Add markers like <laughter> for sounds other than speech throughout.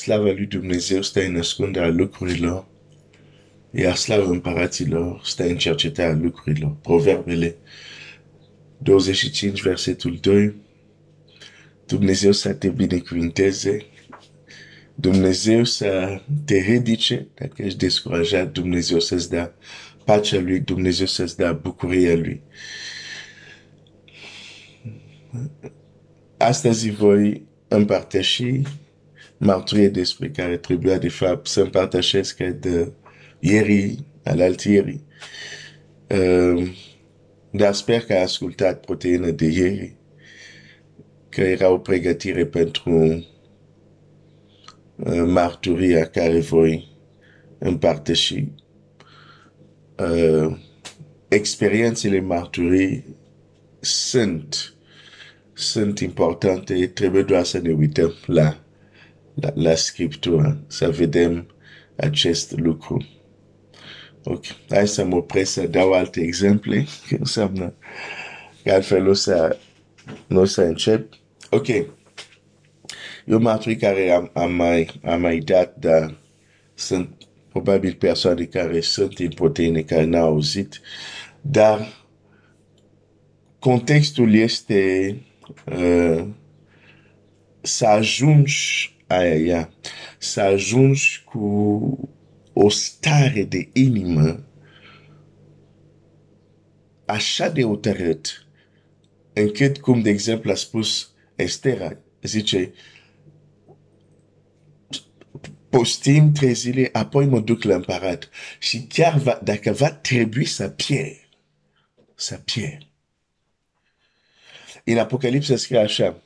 slava lui Dumnezeu stă în ascunderea lucrurilor, iar slava împăraților stă în cercetarea lucrurilor. Proverbele 25, versetul 2. Dumnezeu să te binecuvinteze, Dumnezeu să te ridice, dacă ești descurajat, Dumnezeu să-ți dea pacea Lui, Dumnezeu să-ți dea bucuria Lui. Astăzi voi împărtăși mărturie despre care trebuia de fapt să împărtășesc de ieri, al altieri. Uh, dar sper că ai ascultat proteină de ieri, că era o pregătire pentru uh, marturia care voi împărtăși. Uh, experiențele marturii sunt sunt importante, trebuie doar să ne uităm la, la, la scriptură, să vedem acest lucru. Ok, hai să mă opresc să dau alte exemple, <laughs> că înseamnă că altfel o să, nu o să încep. Ok, eu mărturii care am, am, mai, am mai dat, dar sunt probabil persoane care sunt în proteine, care n-au auzit, dar contextul este uh, să ajungi aia, să ajungi cu o stare de inimă așa de hotărât, încât, cum de exemplu a spus Estera, postim apoi duc chiar va, dacă va trebui să pierd, să pierd. În Apocalipsa scrie așa,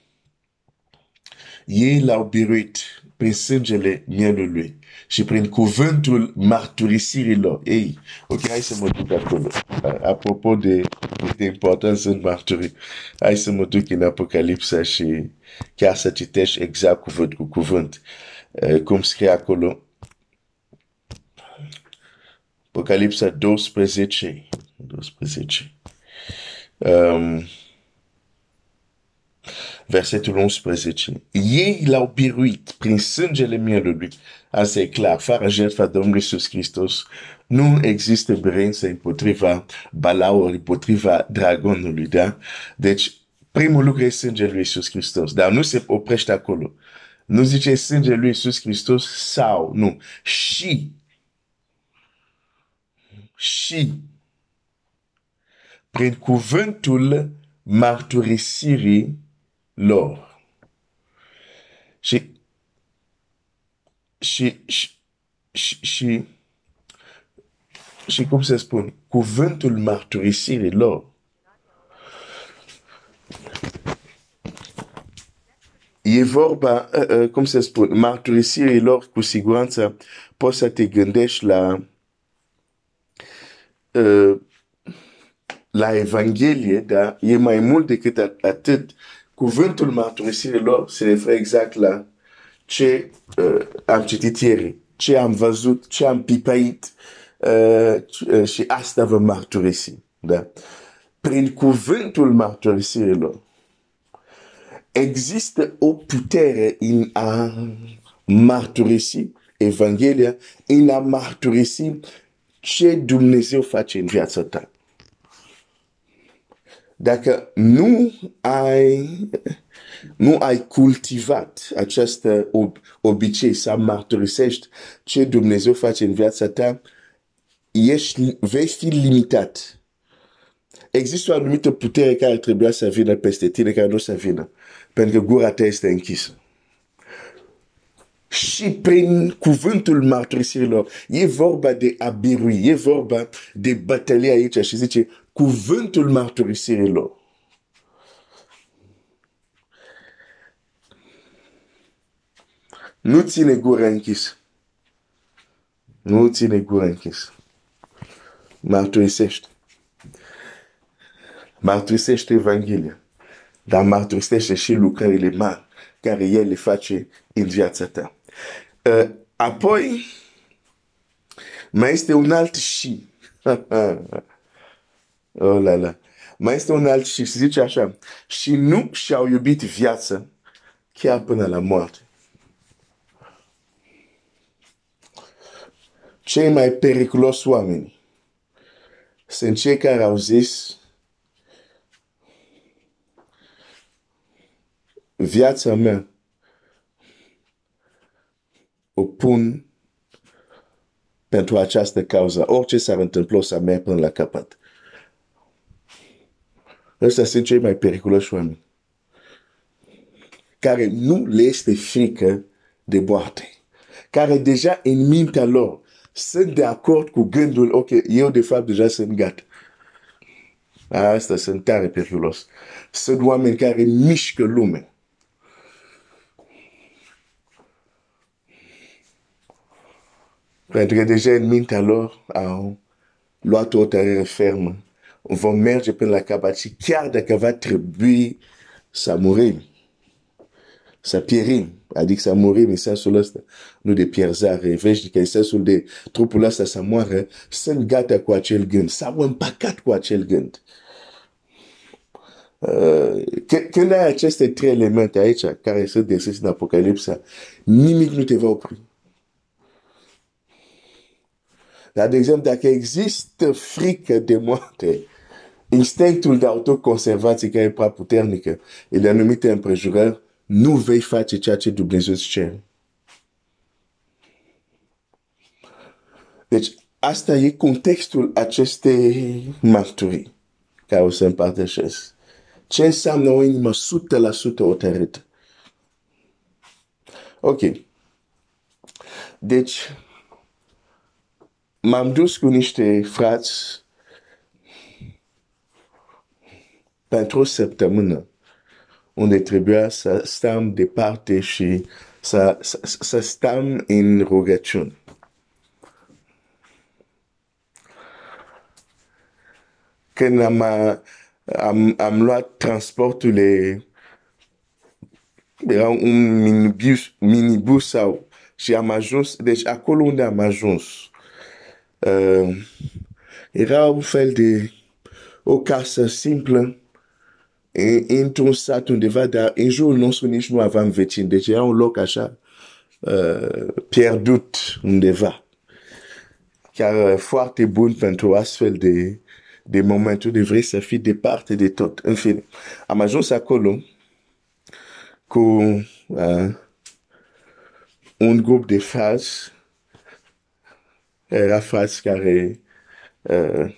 ei l-au biruit prin sângele mielului și prin cuvântul marturisirilor. Ei, ok, hai să mă duc acolo. Apropo de, de importanță în marturii, hai să mă duc în Apocalipsa și chiar să citești exact cuvânt cu cuvânt. Cum scrie acolo. Apocalipsa 12. 12. Um, versetul 11. Ei l-au biruit prin sângele mielului. Asta e clar, fără jertfa Domnului Iisus Hristos, nu există biruință împotriva balauri, împotriva dragonului, da? Deci, primul lucru e sângele lui Iisus Hristos, dar nu se oprește acolo. Nu zice sângele lui Iisus Hristos sau, nu, și, și, prin cuvântul marturisirii lor. Și, și, și, și, și, și cum se spun, cuvântul mărturisirii lor. E vorba, uh, uh, cum se spun, mărturisirii lor, cu siguranță poți să te gândești la uh, la Evanghelie, dar e mai mult decât atât cuvântul mărturisirilor se referă exact la ce uh, am citit ieri, ce am văzut, ce am pipait uh, uh, și asta vă mărturisi. Da? Prin cuvântul mărturisirilor există o putere în a mărturisi Evanghelia, în a mărturisi ce Dumnezeu face în viața ta dacă nu ai, nu ai cultivat această ob, obicei să mărturisești ce Dumnezeu face în viața ta, ești, vei fi limitat. Există o anumită putere care trebuia să vină peste tine, care nu o să vină. Pentru că gura ta este închisă. Și prin cuvântul mărturisirilor, e vorba de a birui, e vorba de bătălie aici și zice, cuvântul mărturisirilor. Nu ține gura închisă. Nu ține gura închisă. Mărturisește. Mărturisește Evanghelia. Dar mărturisește și lucrările mari care El le face în viața ta. Uh, apoi, mai este un alt și. <laughs> Oh la la. Mai este un alt și zice așa. Și nu și-au iubit viața chiar până la moarte. cei mai periculos oameni sunt cei care au zis viața mea o pun pentru această cauză. Orice s-ar întâmpla, o să merg până la capăt. Ăsta sunt cei mai periculoși oameni care nu le este frică de moarte, care deja în mintea lor sunt de acord cu gândul, ok, eu de fapt deja sunt gata. Asta sunt tare periculos. Sunt oameni care mișcă lumea. Pentru că deja în mintea lor au luat o tărere fermă. Vom merge până la capăt și chiar dacă va trebui să murim, să pierim, adică să murim în sensul ăsta, nu de pierzare veșnică, în sensul de trupul ăsta să moară, sunt gata cu acel gând, s-au împacat cu acel gând. Uh, când ai aceste trei elemente aici, care sunt descrise în Apocalipsa, nimic nu te va opri. Dar, de exemplu, dacă există frică de moarte, instinctul de autoconservație care e prea puternică, e de anumite împrejurări, nu vei face ceea ce Dumnezeu îți cere. Deci, asta e contextul acestei mărturii care o să împărtășesc. Ce înseamnă o inimă 100% hotărâtă? Ok. Deci, m-am dus cu niște frați pentru o săptămână unde trebuia să stăm departe și să, să, să stăm în rugăciune. Când am, am, am luat transportul, era un minibus, minibus sau, și am ajuns, deci acolo unde am ajuns, uh, era un fel de o casă simplă, într-un sat undeva, dar în jurul nostru nici nu aveam vecini. Deci era un loc așa uh, pierdut undeva. Chiar uh, foarte bun pentru astfel de, de momente unde vrei să fii departe de tot. În fine, am ajuns acolo cu uh, un grup de frați. Era frați care uh,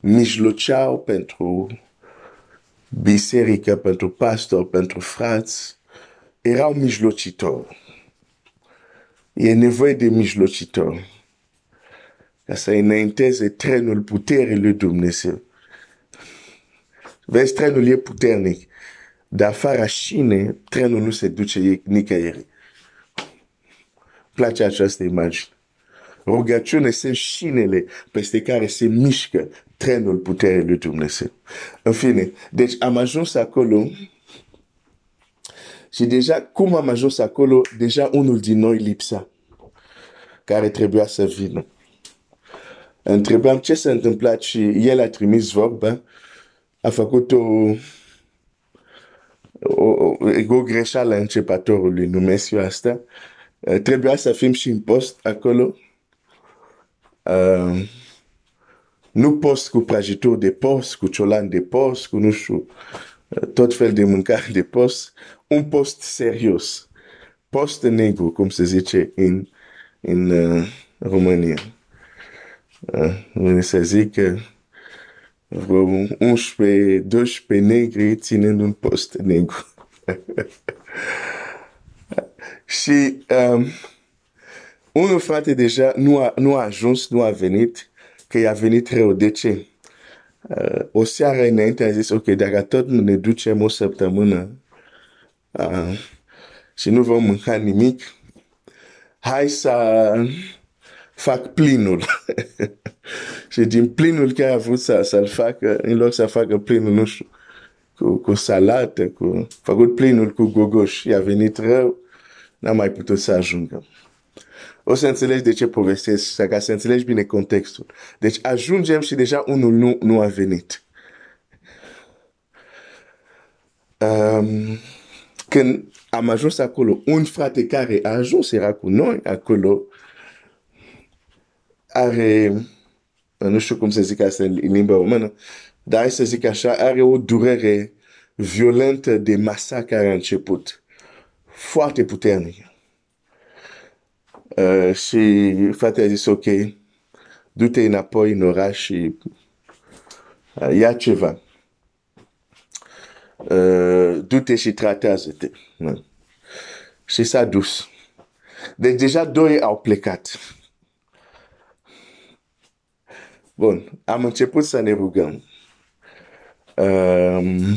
mijloceau pentru biserică, pentru pastor, pentru frați, erau mijlocitori. E nevoie de mijlocitori ca să înainteze trenul puterii lui Dumnezeu. Vezi, trenul e puternic, dar fără șine, trenul nu se duce nicăieri. Place această imagine. Rugăciune sunt șinele peste care se mișcă trenul puterii lui Dumnezeu. În fine, deci am ajuns acolo și deja, cum am ajuns acolo, deja unul din noi lipsa, care trebuia să vină. Întrebam ce s-a întâmplat și el a trimis vorba, a făcut o, o, o, o greșeală începătorului, numesc eu asta. Trebuia să fim și în post acolo. Uh, nu post cu prăjituri de post, cu ciolan de post, cu nu știu, tot fel de mâncare de post, un post serios. Post negru, cum se zice în, în uh, România. Uh, să zic uh, vreo 11, 12 negri ținând un post negru. <laughs> și um, unul frate deja nu a, nu a ajuns, nu a venit că i-a venit rău. De ce? Uh, o seară înainte a zis, ok, dacă tot nu ne ducem o săptămână uh, și nu vom mânca nimic, hai să fac plinul. <laughs> și din plinul care a vrut să, să-l facă, în loc să facă plinul, nu știu, cu, cu salată, cu, făcut plinul cu gogoș, i-a venit rău, n-a mai putut să ajungă o să înțelegi de ce povestesc ca să înțelegi bine contextul. Deci ajungem și deja unul nu, nu a venit. Um, când am ajuns acolo, un frate care a ajuns era cu noi acolo, are, nu știu cum să zic asta în limba română, dar hai să zic așa, are o durere violentă de masacre a început. Foarte puternică. Uh, și fratele a zis, ok, du-te înapoi în oraș și uh, ia ceva. Uh, du-te și tratează-te. Uh. Și s-a dus. Deci deja doi au plecat. Bun, am început să ne rugăm. Um,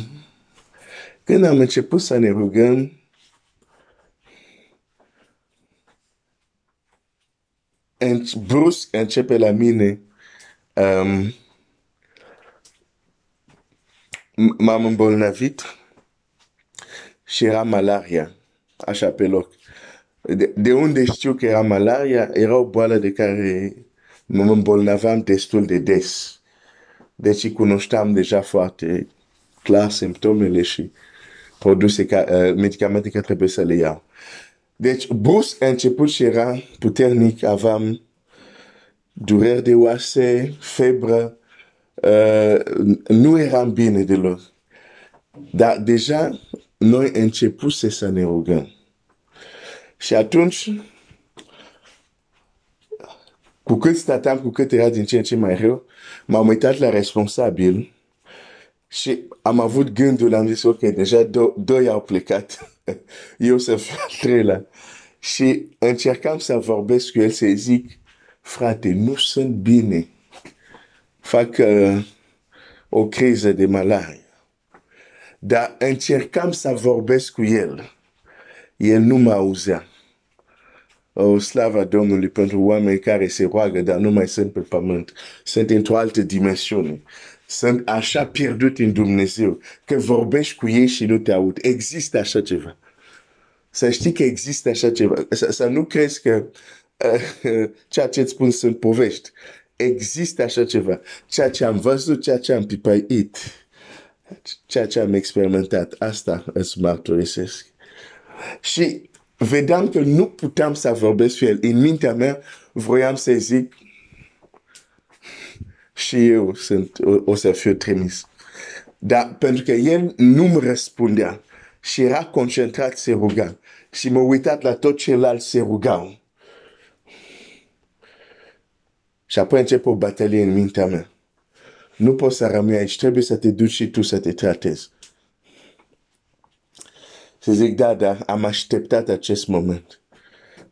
când am început să ne rugăm, brusc începe la mine um, m-am îmbolnăvit și era malaria, așa pe loc. De, de unde știu că era malaria? Era o boală de care mă îmbolnăvam destul de des. Deci cunoșteam deja foarte clar simptomele și produse, ca, uh, medicamente care trebuie să le iau. Deci, brusc a început și era puternic, aveam dureri de oase, febră, uh, nu eram bine deloc. Dar deja noi început să ne rugăm. Și atunci, cu cât stăteam, cu cât era din ce în ce mai rău, m-am uitat la responsabil și am avut gândul, am zis, ok, deja do- doi au plecat, eu să fiu al treilea. Și încercam să vorbesc cu el, să zic, frate, nu sunt bine. Fac uh, o criză de malaria. Dar încercam să vorbesc cu el. El nu mă auzea. O slava Domnului pentru oameni care se roagă, dar nu mai sunt pe pământ. Sunt într-o altă dimensiune. Sunt așa pierdut în Dumnezeu că vorbești cu ei și nu te aud. Există așa ceva. Să știi că există așa ceva. Să, să nu crezi că uh, <laughs> ceea ce îți spun sunt povești. Există așa ceva. Ceea ce am văzut, ceea ce am pipăit, ceea ce am experimentat, asta îți mărturisesc. Și vedeam că nu puteam să vorbesc cu el. În mintea mea vroiam să zic și eu sunt, o, o să fiu trimis. Dar pentru că el nu mi răspundea și era concentrat se ruga și mă uitat la tot celălalt se rugau. Și apoi începe o batalie în mintea mea. Nu poți să rămâi aici, trebuie să te duci și tu să te tratezi. Și zic, da, da, am așteptat acest moment.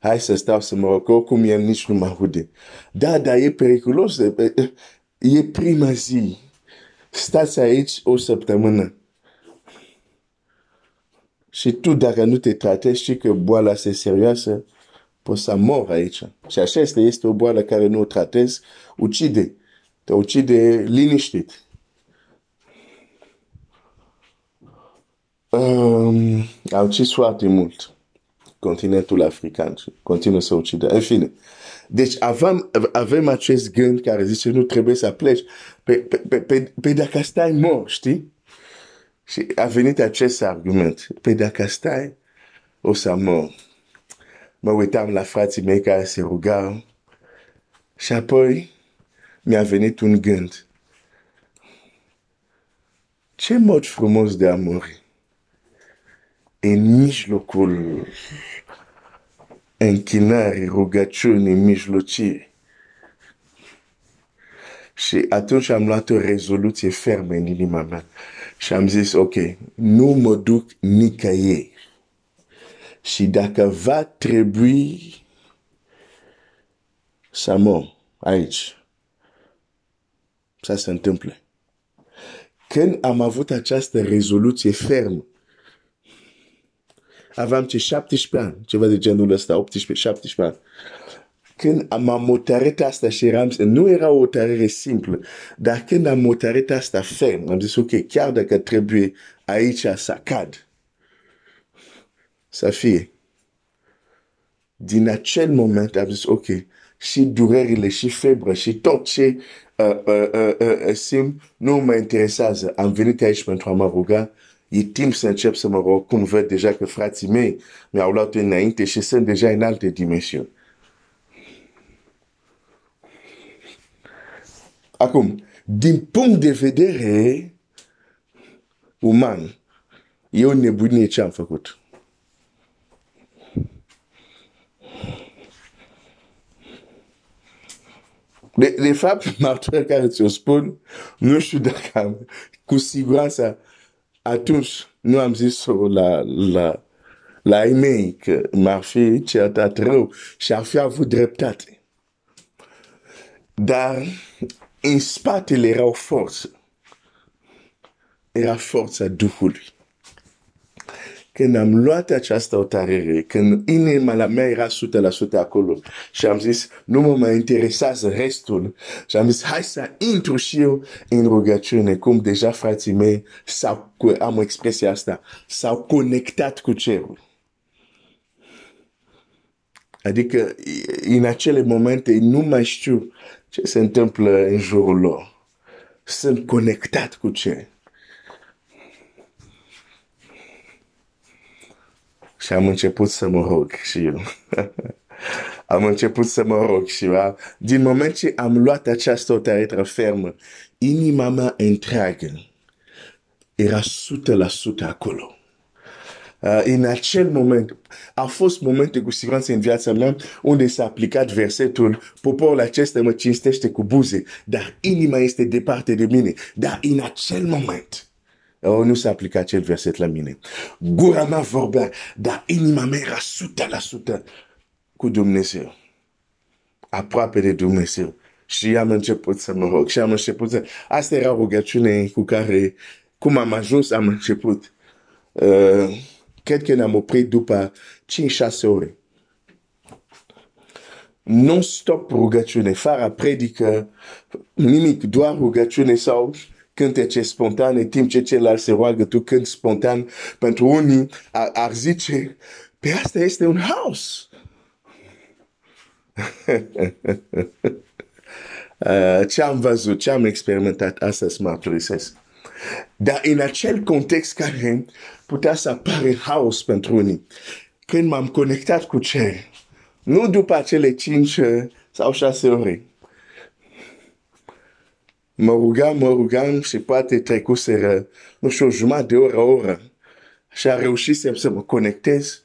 Hai să stau să mă rog, oricum el nici nu mă aude. Da, da, e periculos. E prima zi. Stați aici o săptămână. Și tu, dacă nu te tratezi, știi că boala este serioasă, poți să mor aici. Și așa este, este o boală care nu o tratezi, ucide. Te ucide liniștit. Um, a ucis foarte mult continentul african și continuă să ucide. În fine. Deci avem, avem acest gând care zice nu trebuie să pleci. Pe, pe, pe, pe, pe dacă stai mor, știi? Și a venit acest argument. Pe dacă stai, o să mor. Mă uitam la frații mei care se rugau. Și apoi mi-a venit un gând. Ce mod frumos de a muri. În mijlocul închinării, rugăciunii, mijlocii. Și atunci am luat o rezoluție fermă în inima mea. Și am zis, ok, nu mă duc nicăieri. Și dacă va trebui să mor aici, să se întâmple. Când am avut această rezoluție fermă, aveam ce 17 ani, ceva de genul ăsta, 18-17 ani. Când am motărit asta și eram, nu era o hotărâre simplă, dar când am motărit asta ferm, am zis, ok, chiar dacă trebuie aici să cad, să fie. Din acel moment am zis, ok, și durerile, și febră, și tot ce uh, uh, uh, uh, simt nu mă interesează. Am venit aici pentru a mă ruga e timp să încep să mă rog, cum văd deja că frații mei mi-au luat înainte și sunt deja în alte dimensiuni. Acum, din punct de vedere uman, e o nebunie ce am făcut. De, de fapt, <laughs> martori care ți-o spun, nu știu dacă am, cu siguranță, atunci nu am zis-o la, la, la ei mei că m-ar fi certat rău și ar fi avut dreptate. Dar în spatele era o forță. Era forța Duhului când am luat această hotărâre, când inima la mea era 100% acolo și am zis, nu mă mai interesează restul și am zis, hai să intru și eu în rugăciune, cum deja frații mei s-au, am expresia asta, s-au conectat cu cerul. Adică în acele momente nu mai știu ce se întâmplă în jurul lor. Sunt conectat cu cerul. Și am început să mă rog și eu. <laughs> am început să mă rog și eu. Din moment ce am luat această hotărâre fermă, inima mea întreagă era 100% acolo. Uh, în acel moment, a fost momente cu siguranță în viața mea unde s-a aplicat versetul poporul acesta mă cinstește cu buze, dar inima este departe de mine. Dar în acel moment, Oh, nu s-a aplicat acel verset la mine. Gura mea vorbea, dar inima mea era 100% cu Dumnezeu. Aproape de Dumnezeu. Și am început să mă rog. Și am început să... Asta era rugăciune cu care, cum am ajuns, am început. Uh, cred că ne-am oprit după 5-6 ore. Non-stop rugăciune, fără predică, nimic, doar rugăciune sau cântece spontane, timp ce celălalt se roagă, tu cânti spontan. Pentru unii ar, ar zice, pe asta este un haos. <laughs> Uh, ce am văzut, ce am experimentat, asta să mărturisesc. Dar în acel context care putea să apare haos pentru unii, când m-am conectat cu cer, nu după acele cinci uh, sau șase ore, mă rugam, mă rugam și poate trecuseră, nu știu, jumătate de oră, o oră. Și a reușit să mă conectez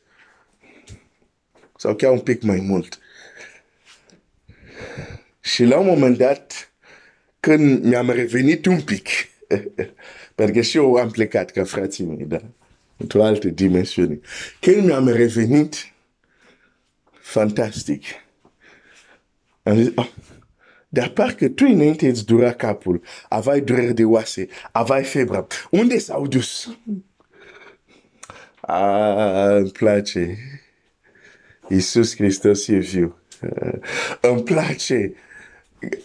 sau chiar un pic mai mult. Și la un moment dat, când mi-am revenit un pic, <laughs> pentru că și eu am plecat ca frații mei, da? într-o altă dimensiune. Când mi-am revenit, fantastic. Am zis, oh, dar parcă tu înainte îți dura capul, aveai dureri de oase, aveai febră. Unde s-au dus? Ah, îmi place. Iisus Hristos e viu. Îmi place.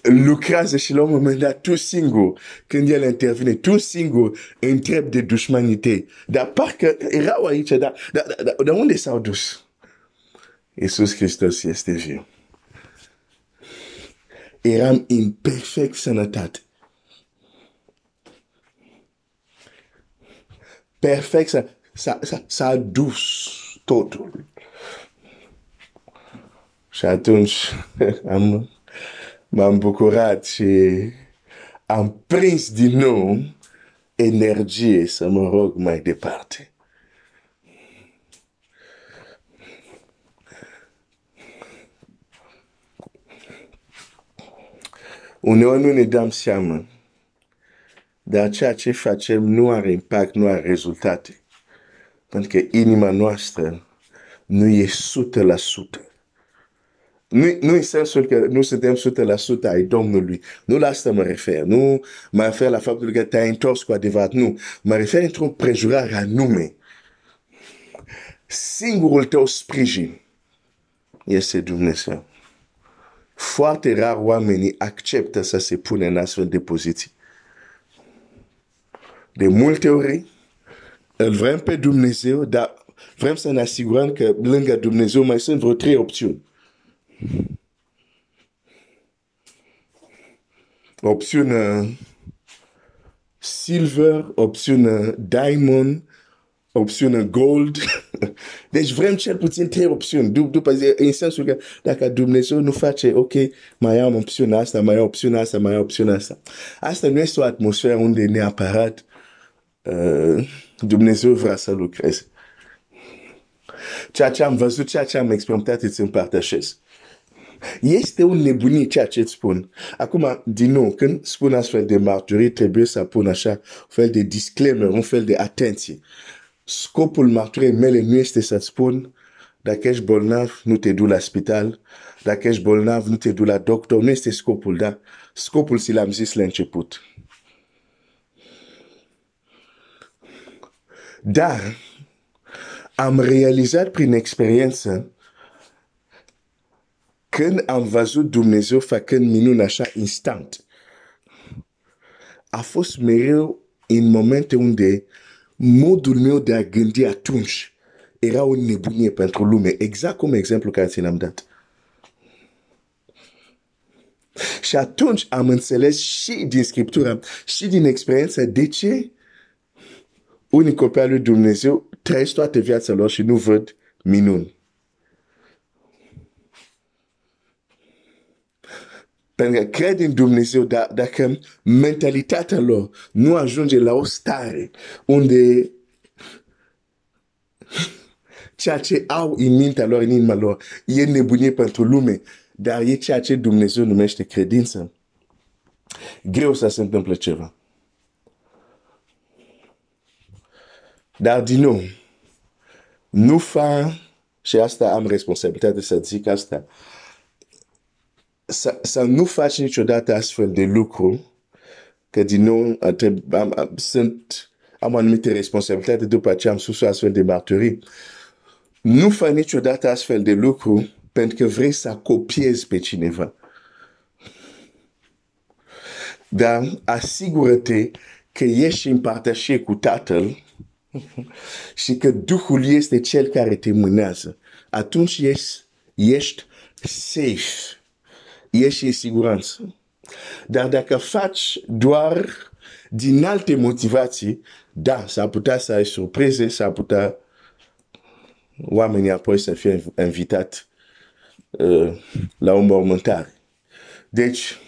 Lucrează și la un moment dat tu singur, când el intervine, tu singur întrebi de dușmanite. Dar parcă erau aici, dar, dar, dar, dar unde s-au dus? Iisus Hristos este viu eram în perfect sănătate. Perfect, s-a, s-a, s-a dus totul. Și atunci <laughs> am, m-am bucurat și am prins din nou energie să mă rog mai departe. Uneori nu ne dăm seama, dar ceea ce facem nu are impact, nu are rezultate. Pentru că inima noastră nu e 100%. Nu, nu în sensul că nu suntem 100% ai Domnului. Nu la asta mă refer. Nu mă refer la faptul că te-ai întors cu adevărat. Nu. Mă refer într-o prejurare anume. Singurul tău sprijin este Dumnezeu. Foarte rar oamenii acceptă să se pune în astfel de poziții. De multe ori îl vrem pe Dumnezeu, dar vrem să ne asigurăm că lângă Dumnezeu mai sunt vreo trei opțiuni. Opțiune silver, opțiune diamond, opțiune gold. <laughs> Deci vrem cel puțin trei opțiuni. După zi, în sensul că dacă Dumnezeu nu face, ok, mai am opțiunea asta, mai am opțiunea asta, mai am opțiunea asta. Asta nu este o atmosferă unde neapărat uh, Dumnezeu vrea să lucreze. Ceea ce am văzut, ceea ce am experimentat, îți împărtășesc. Este un nebunie ceea ce îți spun. Acum, din nou, când spun astfel de marturii, trebuie să pun așa un fel de disclaimer, un fel de atenție. Scopul marturii mele nu este să spun dacă ești bolnav, nu te du la spital, dacă ești bolnav, nu te du la doctor, nu este scopul, da? Scopul, si l-am zis la început. Dar am realizat prin experiență când am văzut Dumnezeu făcând minuni așa instant, a fost mereu în momente unde modul meu de a gândi atunci era o nebunie pentru lume, exact cum exemplu care ți l-am dat. Și atunci am înțeles și din Scriptură și din experiență de ce unii copii al lui Dumnezeu trăiesc toată viața lor și nu văd minuni. Pentru că cred în Dumnezeu, dar dacă mentalitatea lor nu ajunge la o stare unde ceea ce au în mintea lor, în inima lor, e nebunie pentru lume, dar e ceea ce Dumnezeu numește credință, greu să se întâmple ceva. Dar din nou, nu fa, și asta am responsabilitate să zic asta, să, să nu faci niciodată astfel de lucru, că din nou am, am, sunt, am anumite responsabilitate după ce am sus astfel de marturii. Nu faci niciodată astfel de lucru pentru că vrei să copiezi pe cineva. Dar asigură-te că ești în partașie cu Tatăl <laughs> și că Duhul este cel care te mânează. Atunci ești, ești safe ieși în siguranță. Dar dacă faci doar din alte motivații, da, s-ar putea să ai surprize, s-ar putea oamenii apoi să fie invitat uh, la o mormântare. Deci,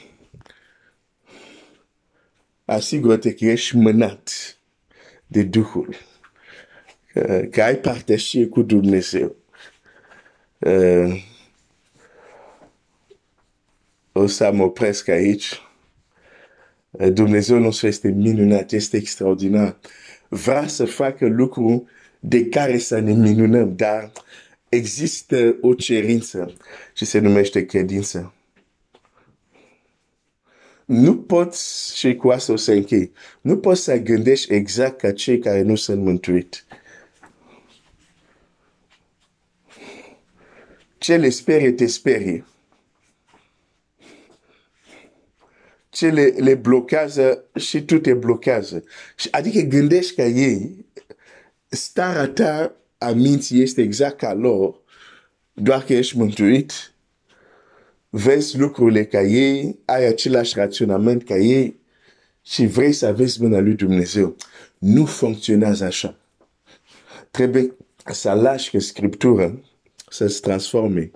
asigură-te că ești mânat de Duhul, că, că ai partașie cu Dumnezeu. Uh, o să mă opresc aici. Dumnezeu nostru este minunat, este extraordinar. Vrea să facă lucruri de care să ne minunăm, dar există o cerință și se numește credință. Nu poți, și cu asta o să închei, nu poți să gândești exact ca cei care nu sunt mântuit. Ce le sperie, te sperie. Ce le, le blochează și tu te blochează. Adică gândești că ei, starea ta a minții este exact ca lor, doar că ești mântuit, vezi lucrurile ca ei, ai același raționament ca ei și vrei să vezi mâna lui Dumnezeu. Nu funcționează așa. Trebuie să lași că Scriptura să-ți transforme.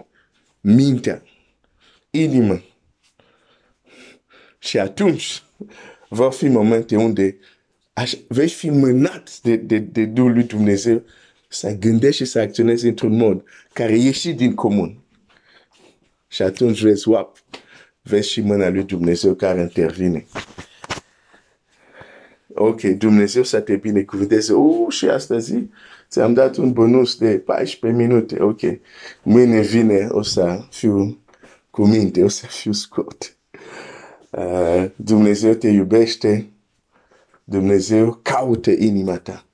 Mintea, inima, și atunci vor fi momente unde vei fi mânat de, de, de Duhul lui Dumnezeu să gândești și să acționezi într-un mod care ieși din comun. Și atunci vezi, wap, vezi și mâna lui Dumnezeu care intervine. Ok, Dumnezeu să te binecuvânteze. Uh, și astăzi ți-am dat un bonus de 14 minute. Ok, mâine vine o să fiu cu minte, o să fiu scurt. Uh, Dumnezeu te iubește, Dumnezeu caută inima ta.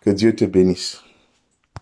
Que Dieu te bénisse.